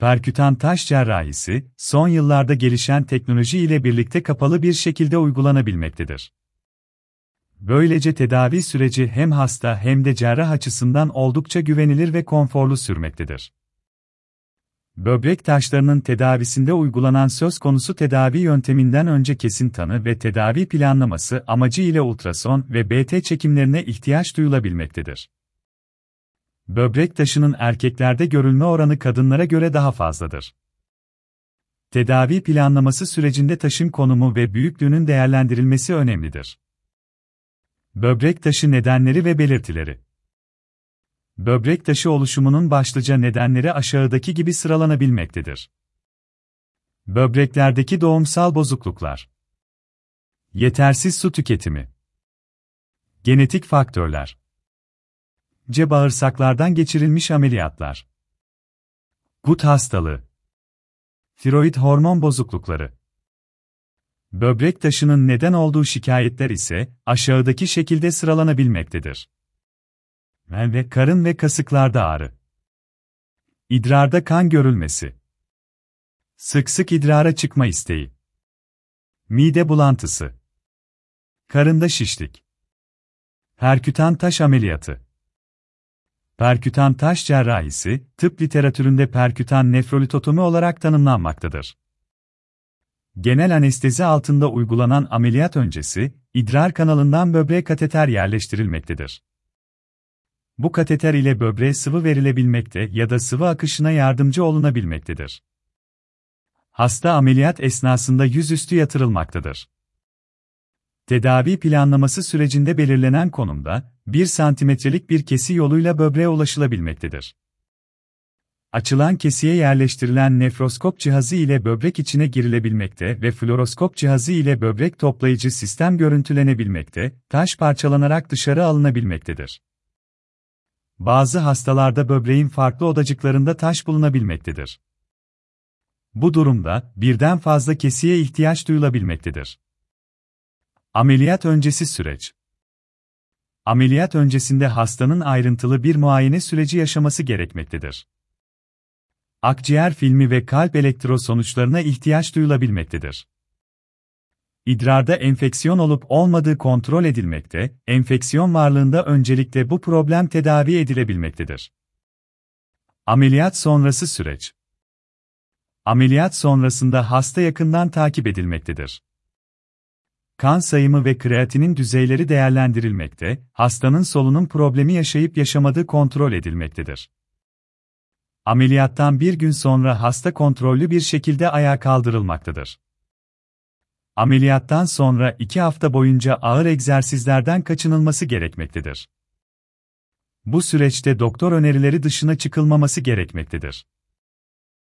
Perkütan taş cerrahisi, son yıllarda gelişen teknoloji ile birlikte kapalı bir şekilde uygulanabilmektedir. Böylece tedavi süreci hem hasta hem de cerrah açısından oldukça güvenilir ve konforlu sürmektedir. Böbrek taşlarının tedavisinde uygulanan söz konusu tedavi yönteminden önce kesin tanı ve tedavi planlaması amacı ile ultrason ve BT çekimlerine ihtiyaç duyulabilmektedir. Böbrek taşının erkeklerde görülme oranı kadınlara göre daha fazladır. Tedavi planlaması sürecinde taşın konumu ve büyüklüğünün değerlendirilmesi önemlidir. Böbrek taşı nedenleri ve belirtileri Böbrek taşı oluşumunun başlıca nedenleri aşağıdaki gibi sıralanabilmektedir. Böbreklerdeki doğumsal bozukluklar. Yetersiz su tüketimi. Genetik faktörler. C. Bağırsaklardan geçirilmiş ameliyatlar. Gut hastalığı. Tiroid hormon bozuklukları. Böbrek taşının neden olduğu şikayetler ise aşağıdaki şekilde sıralanabilmektedir. Ve karın ve kasıklarda ağrı. İdrarda kan görülmesi. Sık sık idrara çıkma isteği. Mide bulantısı. Karında şişlik. Perkütan taş ameliyatı. Perkütan taş cerrahisi, tıp literatüründe perkütan nefrolitotomi olarak tanımlanmaktadır. Genel anestezi altında uygulanan ameliyat öncesi, idrar kanalından böbreğe kateter yerleştirilmektedir. Bu kateter ile böbreğe sıvı verilebilmekte ya da sıvı akışına yardımcı olunabilmektedir. Hasta ameliyat esnasında yüzüstü yatırılmaktadır. Tedavi planlaması sürecinde belirlenen konumda, 1 santimetrelik bir kesi yoluyla böbreğe ulaşılabilmektedir. Açılan kesiye yerleştirilen nefroskop cihazı ile böbrek içine girilebilmekte ve fluoroskop cihazı ile böbrek toplayıcı sistem görüntülenebilmekte, taş parçalanarak dışarı alınabilmektedir. Bazı hastalarda böbreğin farklı odacıklarında taş bulunabilmektedir. Bu durumda birden fazla kesiye ihtiyaç duyulabilmektedir. Ameliyat öncesi süreç Ameliyat öncesinde hastanın ayrıntılı bir muayene süreci yaşaması gerekmektedir. Akciğer filmi ve kalp elektro sonuçlarına ihtiyaç duyulabilmektedir. İdrarda enfeksiyon olup olmadığı kontrol edilmekte, enfeksiyon varlığında öncelikle bu problem tedavi edilebilmektedir. Ameliyat sonrası süreç Ameliyat sonrasında hasta yakından takip edilmektedir. Kan sayımı ve kreatinin düzeyleri değerlendirilmekte, hastanın solunum problemi yaşayıp yaşamadığı kontrol edilmektedir. Ameliyattan bir gün sonra hasta kontrollü bir şekilde ayağa kaldırılmaktadır. Ameliyattan sonra iki hafta boyunca ağır egzersizlerden kaçınılması gerekmektedir. Bu süreçte doktor önerileri dışına çıkılmaması gerekmektedir.